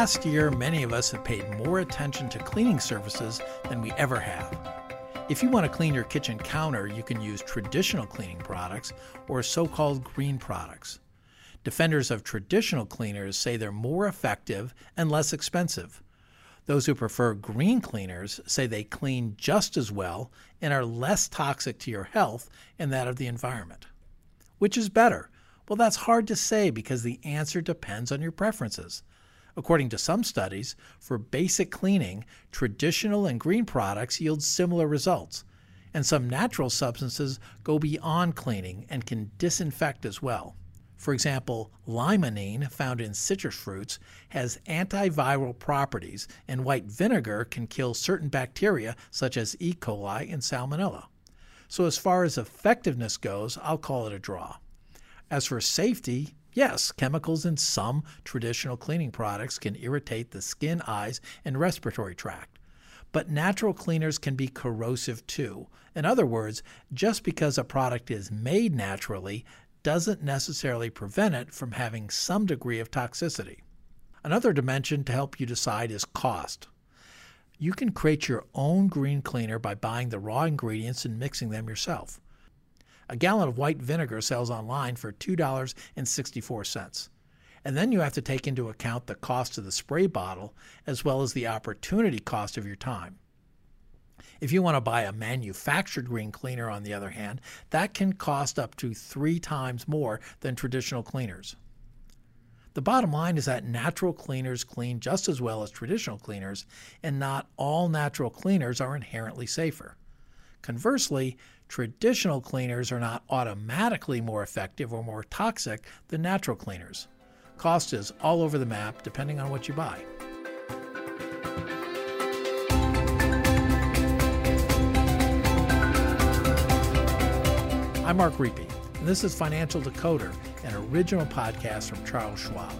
past year, many of us have paid more attention to cleaning services than we ever have. If you want to clean your kitchen counter, you can use traditional cleaning products or so called green products. Defenders of traditional cleaners say they're more effective and less expensive. Those who prefer green cleaners say they clean just as well and are less toxic to your health and that of the environment. Which is better? Well, that's hard to say because the answer depends on your preferences. According to some studies, for basic cleaning, traditional and green products yield similar results, and some natural substances go beyond cleaning and can disinfect as well. For example, limonene, found in citrus fruits, has antiviral properties, and white vinegar can kill certain bacteria such as E. coli and salmonella. So, as far as effectiveness goes, I'll call it a draw. As for safety, yes, chemicals in some traditional cleaning products can irritate the skin, eyes, and respiratory tract. But natural cleaners can be corrosive too. In other words, just because a product is made naturally doesn't necessarily prevent it from having some degree of toxicity. Another dimension to help you decide is cost. You can create your own green cleaner by buying the raw ingredients and mixing them yourself. A gallon of white vinegar sells online for $2.64. And then you have to take into account the cost of the spray bottle as well as the opportunity cost of your time. If you want to buy a manufactured green cleaner, on the other hand, that can cost up to three times more than traditional cleaners. The bottom line is that natural cleaners clean just as well as traditional cleaners, and not all natural cleaners are inherently safer. Conversely, traditional cleaners are not automatically more effective or more toxic than natural cleaners. Cost is all over the map depending on what you buy. I'm Mark Riepe, and this is Financial Decoder, an original podcast from Charles Schwab.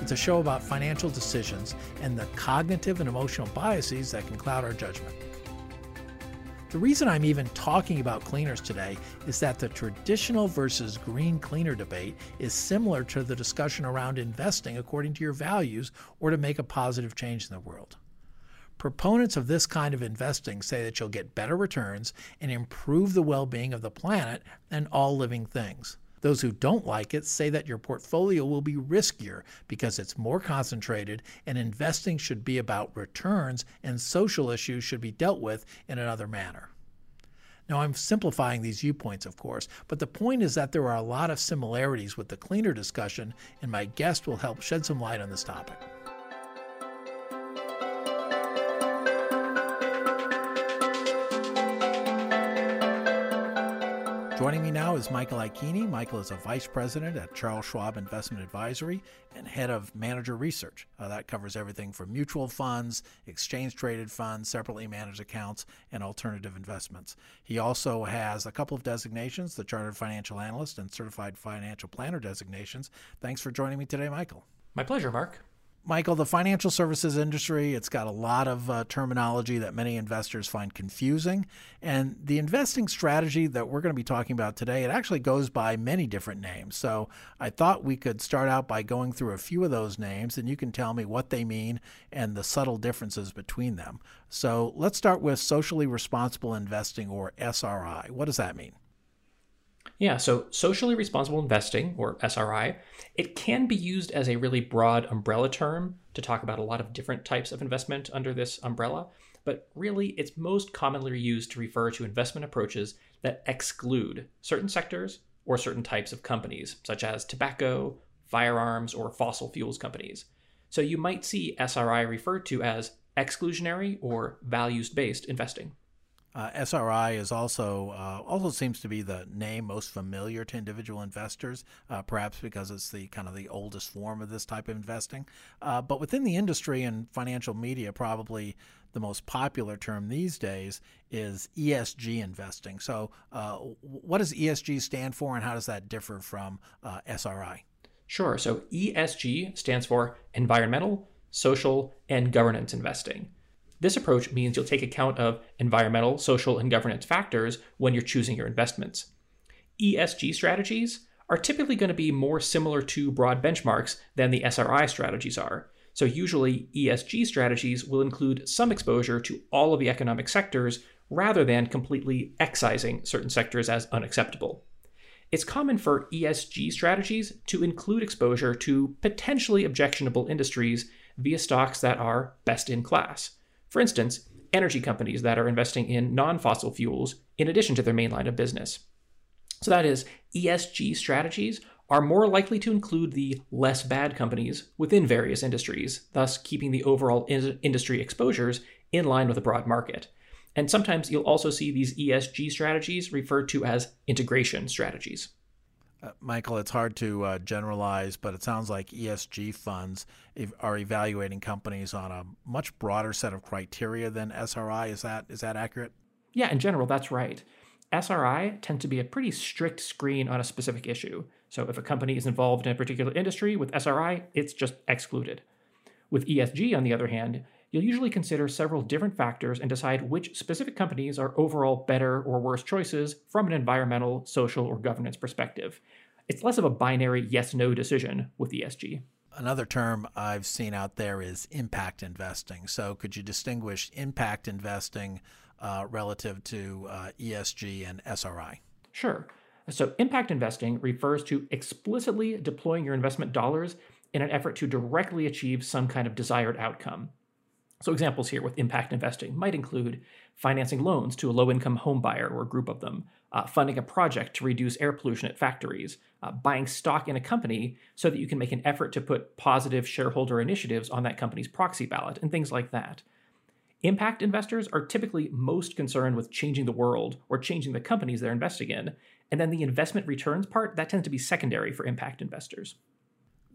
It's a show about financial decisions and the cognitive and emotional biases that can cloud our judgment. The reason I'm even talking about cleaners today is that the traditional versus green cleaner debate is similar to the discussion around investing according to your values or to make a positive change in the world. Proponents of this kind of investing say that you'll get better returns and improve the well being of the planet and all living things. Those who don't like it say that your portfolio will be riskier because it's more concentrated and investing should be about returns and social issues should be dealt with in another manner. Now, I'm simplifying these viewpoints, of course, but the point is that there are a lot of similarities with the cleaner discussion, and my guest will help shed some light on this topic. Joining me now is Michael Iachini. Michael is a vice president at Charles Schwab Investment Advisory and head of manager research. Uh, that covers everything from mutual funds, exchange traded funds, separately managed accounts, and alternative investments. He also has a couple of designations the Chartered Financial Analyst and Certified Financial Planner designations. Thanks for joining me today, Michael. My pleasure, Mark. Michael, the financial services industry, it's got a lot of uh, terminology that many investors find confusing. And the investing strategy that we're going to be talking about today, it actually goes by many different names. So I thought we could start out by going through a few of those names, and you can tell me what they mean and the subtle differences between them. So let's start with socially responsible investing or SRI. What does that mean? Yeah, so socially responsible investing, or SRI, it can be used as a really broad umbrella term to talk about a lot of different types of investment under this umbrella, but really it's most commonly used to refer to investment approaches that exclude certain sectors or certain types of companies, such as tobacco, firearms, or fossil fuels companies. So you might see SRI referred to as exclusionary or values based investing. Uh, SRI is also uh, also seems to be the name most familiar to individual investors, uh, perhaps because it's the kind of the oldest form of this type of investing. Uh, but within the industry and financial media, probably the most popular term these days is ESG investing. So, uh, what does ESG stand for, and how does that differ from uh, SRI? Sure. So, ESG stands for environmental, social, and governance investing. This approach means you'll take account of environmental, social, and governance factors when you're choosing your investments. ESG strategies are typically going to be more similar to broad benchmarks than the SRI strategies are. So, usually, ESG strategies will include some exposure to all of the economic sectors rather than completely excising certain sectors as unacceptable. It's common for ESG strategies to include exposure to potentially objectionable industries via stocks that are best in class. For instance, energy companies that are investing in non fossil fuels in addition to their main line of business. So, that is, ESG strategies are more likely to include the less bad companies within various industries, thus keeping the overall in- industry exposures in line with the broad market. And sometimes you'll also see these ESG strategies referred to as integration strategies. Uh, Michael, it's hard to uh, generalize, but it sounds like ESG funds ev- are evaluating companies on a much broader set of criteria than SRI. Is that is that accurate? Yeah, in general, that's right. SRI tend to be a pretty strict screen on a specific issue. So if a company is involved in a particular industry with SRI, it's just excluded. With ESG, on the other hand, you'll usually consider several different factors and decide which specific companies are overall better or worse choices from an environmental, social, or governance perspective. It's less of a binary yes no decision with ESG. Another term I've seen out there is impact investing. So, could you distinguish impact investing uh, relative to uh, ESG and SRI? Sure. So, impact investing refers to explicitly deploying your investment dollars in an effort to directly achieve some kind of desired outcome. So, examples here with impact investing might include financing loans to a low income home buyer or group of them, uh, funding a project to reduce air pollution at factories, uh, buying stock in a company so that you can make an effort to put positive shareholder initiatives on that company's proxy ballot, and things like that. Impact investors are typically most concerned with changing the world or changing the companies they're investing in, and then the investment returns part, that tends to be secondary for impact investors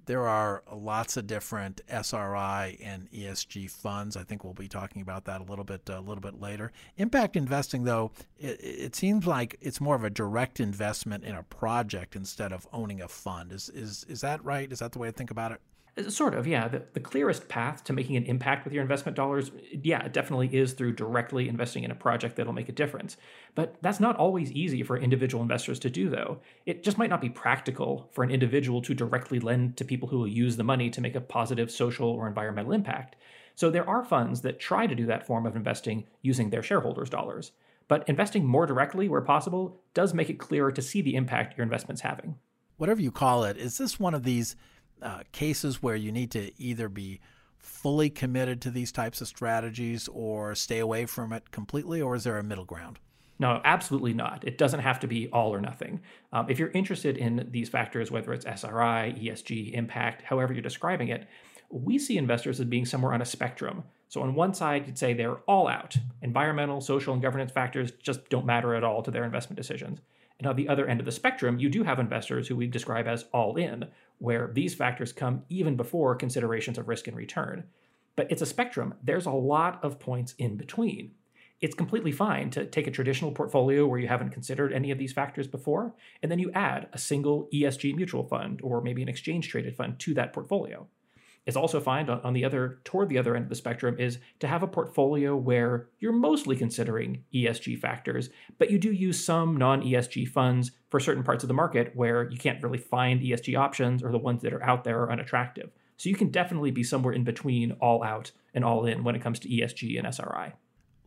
there are lots of different SRI and ESG funds. I think we'll be talking about that a little bit a little bit later. Impact investing, though, it, it, seems like it's more of a direct investment in a project instead of owning a fund. Is is is that right? Is that the way to think about it? Uh, sort of, yeah. The, the clearest path to making an impact with your investment dollars, yeah, it definitely is through directly investing in a project that'll make a difference. But that's not always easy for individual investors to do, though. It just might not be practical for an individual to directly lend to people who will use the money to make a positive social or environmental impact. So there are funds that try to do that form of investing using their shareholders' dollars. But investing more directly where possible does make it clearer to see the impact your investment's having. Whatever you call it, is this one of these uh, cases where you need to either be fully committed to these types of strategies or stay away from it completely, or is there a middle ground? No, absolutely not. It doesn't have to be all or nothing. Um, if you're interested in these factors, whether it's SRI, ESG, impact, however you're describing it, we see investors as being somewhere on a spectrum. So, on one side, you'd say they're all out. Environmental, social, and governance factors just don't matter at all to their investment decisions. And on the other end of the spectrum, you do have investors who we describe as all in, where these factors come even before considerations of risk and return. But it's a spectrum. There's a lot of points in between. It's completely fine to take a traditional portfolio where you haven't considered any of these factors before, and then you add a single ESG mutual fund or maybe an exchange traded fund to that portfolio. It's also fine on the other toward the other end of the spectrum is to have a portfolio where you're mostly considering ESG factors, but you do use some non-ESG funds for certain parts of the market where you can't really find ESG options or the ones that are out there are unattractive. So you can definitely be somewhere in between all out and all in when it comes to ESG and SRI.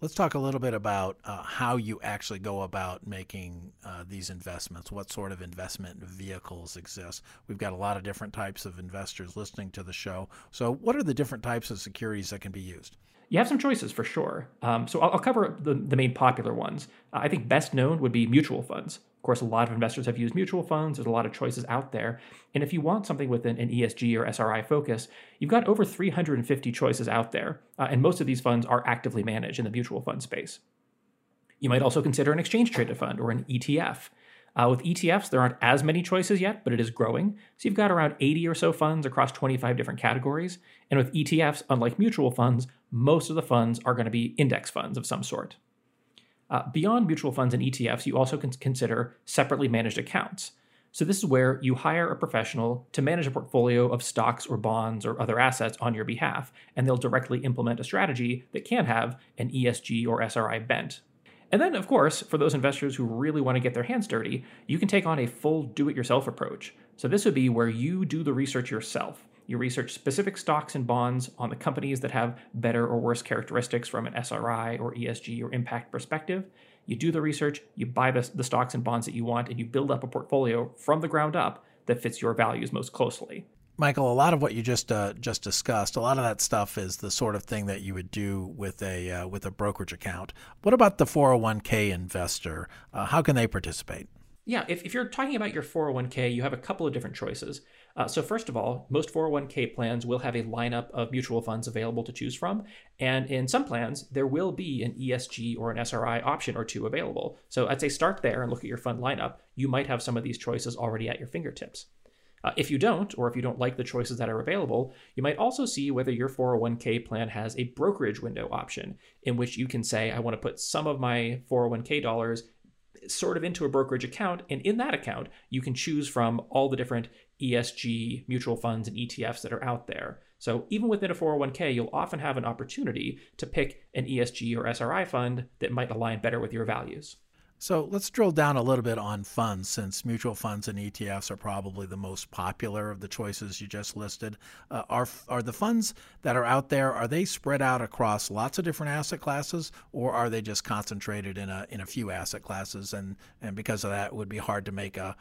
Let's talk a little bit about uh, how you actually go about making uh, these investments. What sort of investment vehicles exist? We've got a lot of different types of investors listening to the show. So, what are the different types of securities that can be used? You have some choices for sure. Um, so, I'll, I'll cover the, the, main popular ones. Uh, I think best known would be mutual funds course, a lot of investors have used mutual funds. There's a lot of choices out there. And if you want something with an, ESG or SRI focus, you've got over 350 choices out there. Uh, and most of these funds are actively managed in the mutual fund space. You might also consider an exchange traded fund or an ETF. Uh, with ETFs, there aren't as many choices yet, but it is growing. So you've got around 80 or so funds across 25 different categories. And with ETFs, unlike mutual funds, most of the funds are going to be index funds of some sort. Uh, beyond mutual funds and ETFs, you also can consider separately managed accounts. So, this is where you hire a professional to manage a portfolio of stocks or bonds or other assets on your behalf, and they'll directly implement a strategy that can have an ESG or SRI bent. And then, of course, for those investors who really want to get their hands dirty, you can take on a full do it yourself approach. So, this would be where you do the research yourself You research specific stocks and bonds on the companies that have better or worse characteristics from an SRI or ESG or impact perspective. You do the research, you buy the, the stocks and bonds that you want, and you build up a portfolio from the ground up that fits your values most closely. Michael, a lot of what you just uh, just discussed, a lot of that stuff is the sort of thing that you would do with a uh, with a brokerage account. What about the 401k investor? Uh, how can they participate? Yeah, if, if you're talking about your 401k, you have a couple of different choices. Uh, so, first of all, most 401k plans will have a lineup of mutual funds available to choose from. And in some plans, there will be an ESG or an SRI option or two available. So, I'd say start there and look at your fund lineup. You might have some of these choices already at your fingertips. Uh, if you don't, or if you don't like the choices that are available, you might also see whether your 401k plan has a brokerage window option in which you can say, I want to put some of my 401k dollars sort of into a brokerage account. And in that account, you can choose from all the different ESG mutual funds and ETFs that are out there. So even within a 401k, you'll often have an opportunity to pick an ESG or SRI fund that might align better with your values. So let's drill down a little bit on funds since mutual funds and ETFs are probably the most popular of the choices you just listed. Uh, are, are the funds that are out there, are they spread out across lots of different asset classes or are they just concentrated in a, in a few asset classes? And, and because of that, it would be hard to make a,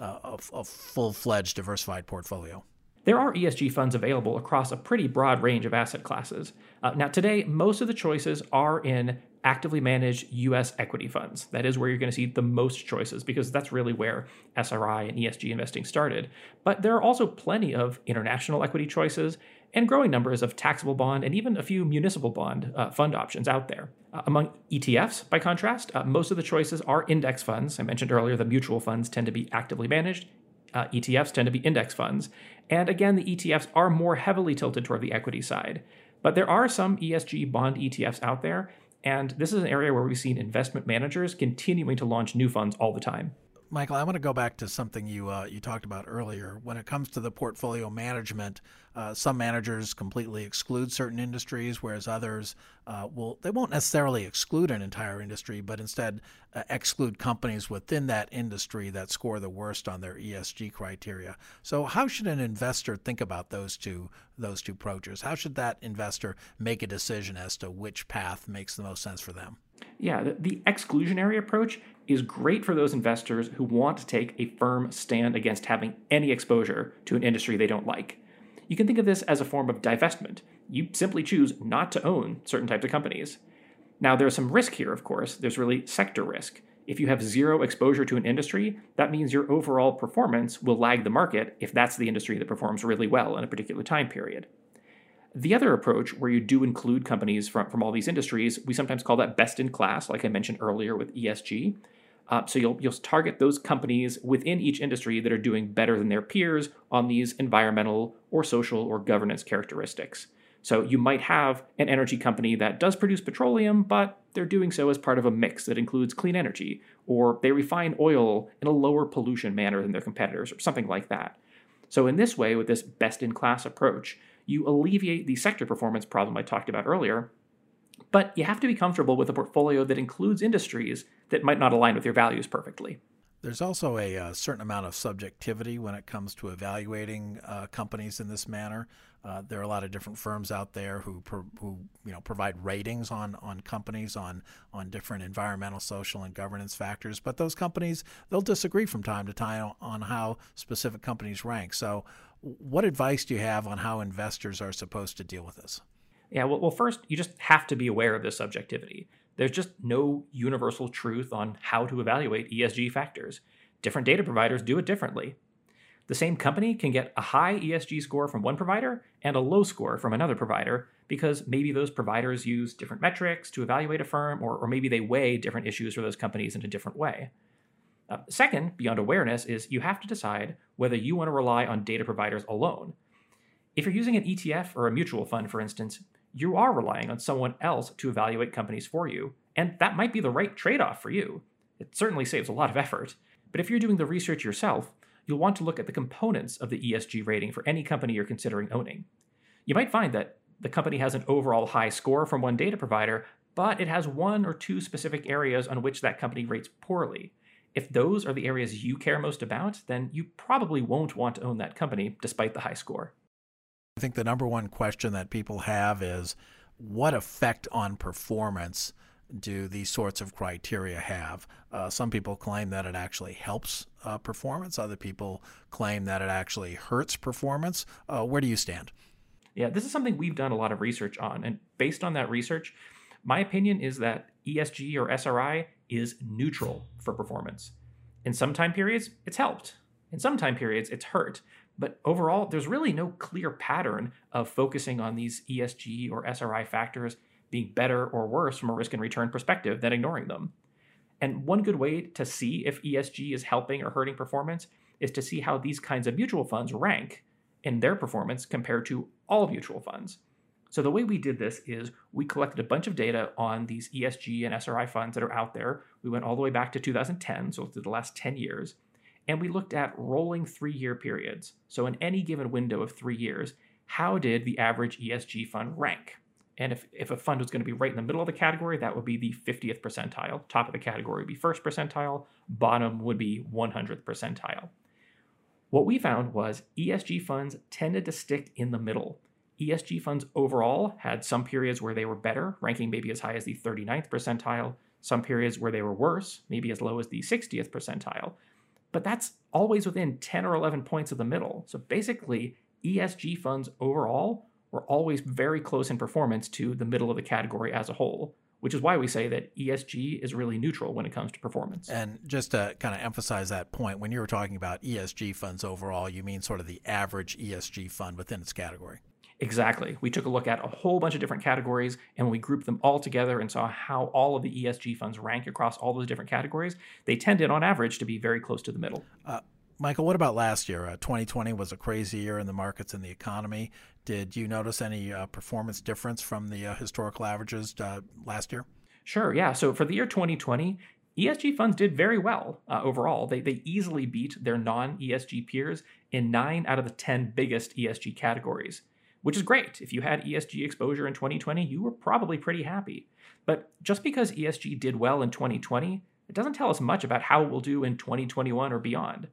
a, a full fledged diversified portfolio. There are ESG funds available across a pretty broad range of asset classes. Uh, now, today, most of the choices are in actively managed US equity funds. That is where you're going to see the most choices because that's really where SRI and ESG investing started. But there are also plenty of international equity choices and growing numbers of taxable bond and even a few municipal bond uh, fund options out there. Uh, among ETFs, by contrast, uh, most of the choices are index funds. I mentioned earlier the mutual funds tend to be actively managed. Uh, ETFs tend to be index funds. And again, the ETFs are more heavily tilted toward the equity side. But there are some ESG bond ETFs out there, and this is an area where we've seen investment managers continuing to launch new funds all the time. Michael, I want to go back to something you uh, you talked about earlier. When it comes to the portfolio management, uh, some managers completely exclude certain industries, whereas others uh, will they won't necessarily exclude an entire industry, but instead uh, exclude companies within that industry that score the worst on their ESG criteria. So, how should an investor think about those two those two approaches? How should that investor make a decision as to which path makes the most sense for them? Yeah, the, the, exclusionary approach is great for those investors who want to take a firm stand against having any exposure to an industry they don't like. You can think of this as a form of divestment. You simply choose not to own certain types of companies. Now, there's some risk here, of course. There's really sector risk. If you have zero exposure to an industry, that means your overall performance will lag the market if that's the industry that performs really well in a particular time period. The other approach, where you do include companies from, from all these industries, we sometimes call that best in class, like I mentioned earlier with ESG. Uh, so you'll you'll target those companies within each industry that are doing better than their peers on these environmental or social or governance characteristics. So you might have an energy company that does produce petroleum, but they're doing so as part of a mix that includes clean energy, or they refine oil in a lower pollution manner than their competitors, or something like that. So in this way, with this best in class approach, you alleviate the sector performance problem I talked about earlier. But you have to be comfortable with a portfolio that includes industries that might not align with your values perfectly. There's also a, a, uh, certain amount of subjectivity when it comes to evaluating uh, companies in this manner. Uh, there are a lot of different firms out there who pro, who you know provide ratings on on companies on on different environmental, social, and governance factors. But those companies they'll disagree from time to time on how specific companies rank. So, what advice do you have on how investors are supposed to deal with this? Yeah, well, well, first, you just have to be aware of this subjectivity. There's just no universal truth on how to evaluate ESG factors. Different data providers do it differently. The same company can get a high ESG score from one provider and a low score from another provider because maybe those providers use different metrics to evaluate a firm, or, or maybe they weigh different issues for those companies in a different way. Uh, second, beyond awareness, is you have to decide whether you want to rely on data providers alone. If you're using an ETF or a mutual fund, for instance, you are relying on someone else to evaluate companies for you, and that might be the right trade off for you. It certainly saves a lot of effort. But if you're doing the research yourself, you'll want to look at the components of the ESG rating for any company you're considering owning. You might find that the company has an overall high score from one data provider, but it has one or two specific areas on which that company rates poorly. If those are the areas you care most about, then you probably won't want to own that company despite the high score. I think the number one question that people have is what effect on performance do these sorts of criteria have? Uh, some people claim that it actually helps uh, performance. Other people claim that it actually hurts performance. Uh, where do you stand? Yeah, this is something we've done a lot of research on. And based on that research, my opinion is that ESG or SRI is neutral for performance. In some time periods, it's helped. In some time periods, it's hurt. But overall, there's really no clear pattern of focusing on these ESG or SRI factors being better or worse from a risk and return perspective than ignoring them. And one good way to see if ESG is helping or hurting performance is to see how these kinds of mutual funds rank in their performance compared to all mutual funds. So the way we did this is we collected a bunch of data on these ESG and SRI funds that are out there. We went all the way back to 2010, so through the last 10 years, and we looked at rolling three year periods. So in any given window of three years, how did the average ESG fund rank? And if, if a fund was going to be right in the middle of the category, that would be the 50th percentile. Top of the category would be first percentile, bottom would be 100th percentile. What we found was ESG funds tended to stick in the middle. ESG funds overall had some periods where they were better, ranking maybe as high as the 39th percentile, some periods where they were worse, maybe as low as the 60th percentile. But that's always within 10 or 11 points of the middle. So basically, ESG funds overall were always very close in performance to the middle of the category as a whole, which is why we say that ESG is really neutral when it comes to performance. And just to kind of emphasize that point, when you were talking about ESG funds overall, you mean sort of the average ESG fund within its category. Exactly. We took a look at a whole bunch of different categories and we grouped them all together and saw how all of the ESG funds rank across all those different categories. They tended, on average, to be very close to the middle. Uh, Michael, what about last year? Uh, 2020 was a crazy year in the markets and the economy. Did you notice any uh, performance difference from the uh, historical averages uh, last year? Sure, yeah. So for the year 2020, ESG funds did very well uh, overall. They, they easily beat their non ESG peers in nine out of the 10 biggest ESG categories, which is great. If you had ESG exposure in 2020, you were probably pretty happy. But just because ESG did well in 2020, it doesn't tell us much about how it will do in 2021 or beyond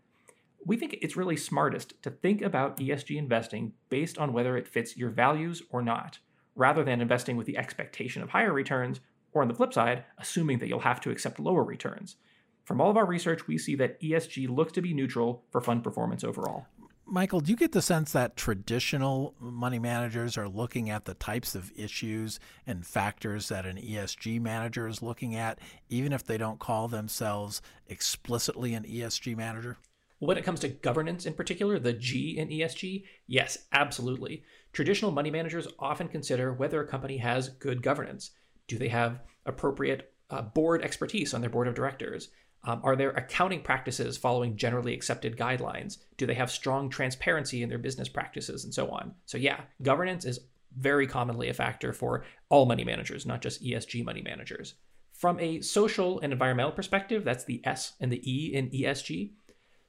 we think it's really smartest to think about ESG investing based on whether it fits your values or not, rather than investing with the expectation of higher returns, or on the flip side, assuming that you'll have to accept lower returns. From all of our research, we see that ESG looks to be neutral for fund performance overall. Michael, do you get the sense that traditional money managers are looking at the types of issues and factors that an ESG manager is looking at, even if they don't call themselves explicitly an ESG manager? When it comes to governance in particular, the G in ESG, yes, absolutely. Traditional money managers often consider whether a company has good governance. Do they have appropriate uh, board expertise on their board of directors? Um, are their accounting practices following generally accepted guidelines? Do they have strong transparency in their business practices and so on? So, yeah, governance is very commonly a factor for all money managers, not just ESG money managers. From a social and environmental perspective, that's the S and the E in ESG.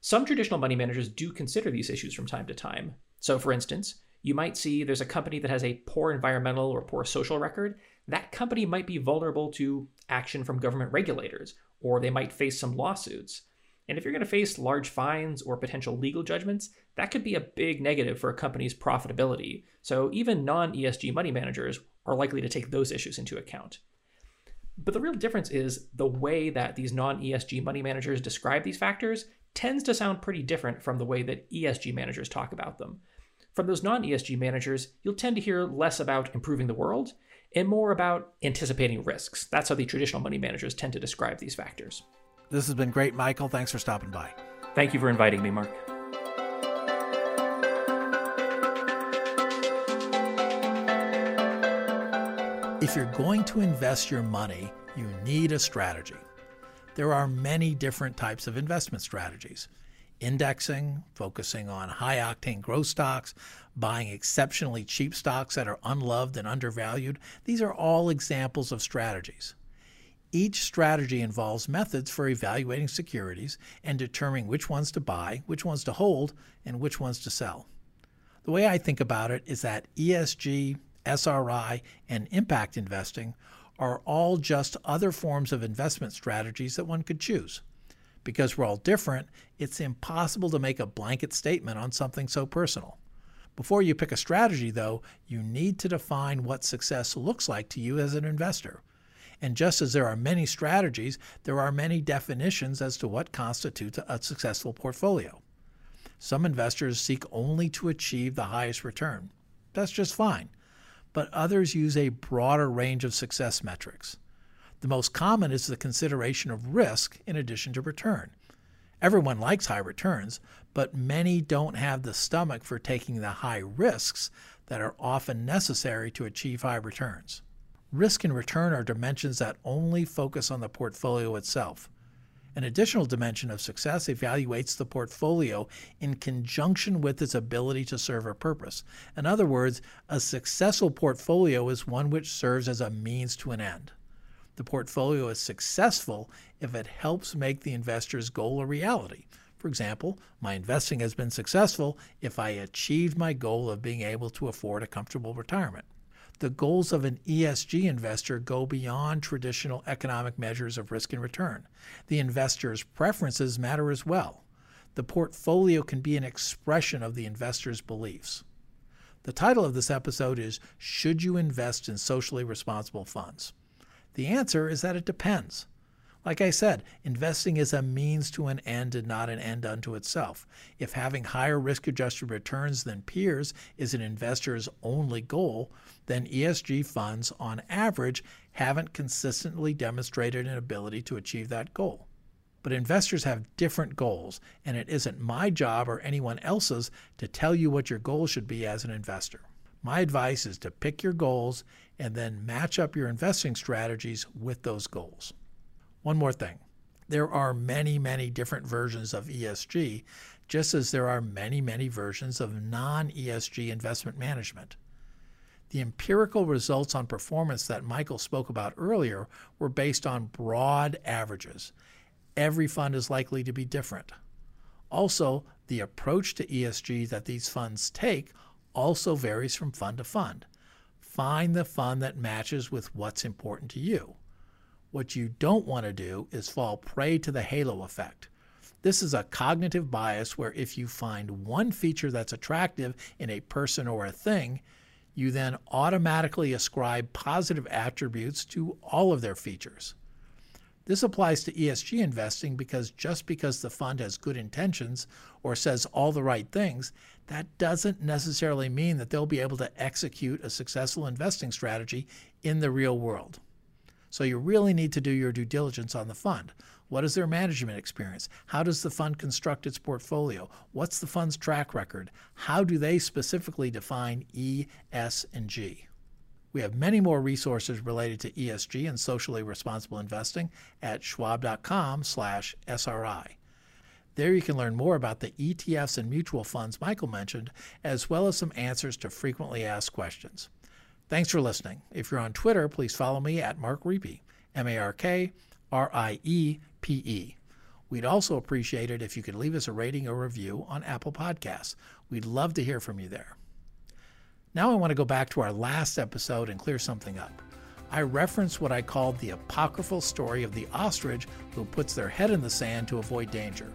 Some traditional money managers do consider these issues from time to time. So, for instance, you might see there's a company that has a poor environmental or poor social record. That company might be vulnerable to action from government regulators, or they might face some lawsuits. And if you're going to face large fines or potential legal judgments, that could be a big negative for a company's profitability. So even non ESG money managers are likely to take those issues into account. But the real difference is the way that these non ESG money managers describe these factors tends to sound pretty different from the way that ESG managers talk about them. From those non ESG managers, you'll tend to hear less about improving the world and more about anticipating risks. That's how the traditional money managers tend to describe these factors. This has been great, Michael. Thanks for stopping by. Thank you for inviting me, Mark. If you're going to invest your money, you need a strategy. There are many different types of investment strategies indexing, focusing on high octane growth stocks, buying exceptionally cheap stocks that are unloved and undervalued. These are all examples of strategies. Each strategy involves methods for evaluating securities and determining which ones to buy, which ones to hold, and which ones to sell. The way I think about it is that ESG, SRI, and impact investing are all just other forms of investment strategies that one could choose. Because we're all different, it's impossible to make a blanket statement on something so personal. Before you pick a strategy, though, you need to define what success looks like to you as an investor. And just as there are many strategies, there are many definitions as to what constitutes a successful portfolio. Some investors seek only to achieve the highest return. That's just fine. But others use a broader range of success metrics. The most common is the consideration of risk in addition to return. Everyone likes high returns, but many don't have the stomach for taking the high risks that are often necessary to achieve high returns. Risk and return are dimensions that only focus on the portfolio itself. An additional dimension of success evaluates the portfolio in conjunction with its ability to serve a purpose. In other words, a successful portfolio is one which serves as a means to an end. The portfolio is successful if it helps make the investor's goal a reality. For example, my investing has been successful if I achieved my goal of being able to afford a comfortable retirement. The goals of an ESG investor go beyond traditional economic measures of risk and return. The investor's preferences matter as well. The portfolio can be an expression of the investor's beliefs. The title of this episode is Should You Invest in Socially Responsible Funds? The answer is that it depends. Like I said, investing is a means to an end and not an end unto itself. If having higher risk adjusted returns than peers is an investor's only goal, then ESG funds, on average, haven't consistently demonstrated an ability to achieve that goal. But investors have different goals, and it isn't my job or anyone else's to tell you what your goal should be as an investor. My advice is to pick your goals and then match up your investing strategies with those goals. One more thing there are many, many different versions of ESG, just as there are many, many versions of non ESG investment management. The empirical results on performance that Michael spoke about earlier were based on broad averages. Every fund is likely to be different. Also, the approach to ESG that these funds take also varies from fund to fund. Find the fun that matches with what's important to you. What you don't want to do is fall prey to the halo effect. This is a cognitive bias where if you find one feature that's attractive in a person or a thing, you then automatically ascribe positive attributes to all of their features. This applies to ESG investing because just because the fund has good intentions or says all the right things, that doesn't necessarily mean that they'll be able to execute a successful investing strategy in the real world. So you really need to do your due diligence on the fund. What is their management experience? How does the fund construct its portfolio? What's the fund's track record? How do they specifically define E, S, and G? We have many more resources related to ESG and socially responsible investing at schwab.com/sri. There you can learn more about the ETFs and mutual funds Michael mentioned, as well as some answers to frequently asked questions. Thanks for listening. If you're on Twitter, please follow me at Mark Riepe, M A R K R I E P E. We'd also appreciate it if you could leave us a rating or review on Apple Podcasts. We'd love to hear from you there. Now I want to go back to our last episode and clear something up. I referenced what I called the apocryphal story of the ostrich who puts their head in the sand to avoid danger.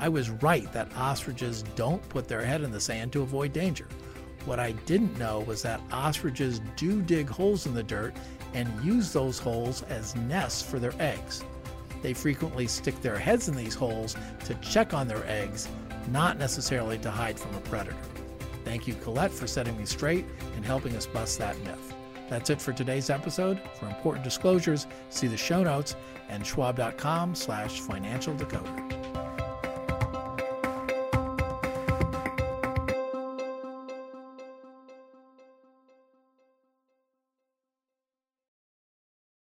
I was right that ostriches don't put their head in the sand to avoid danger. What I didn't know was that ostriches do dig holes in the dirt and use those holes as nests for their eggs. They frequently stick their heads in these holes to check on their eggs, not necessarily to hide from a predator. Thank you, Colette, for setting me straight and helping us bust that myth. That's it for today's episode. For important disclosures, see the show notes and schwab.com slash financial decoder.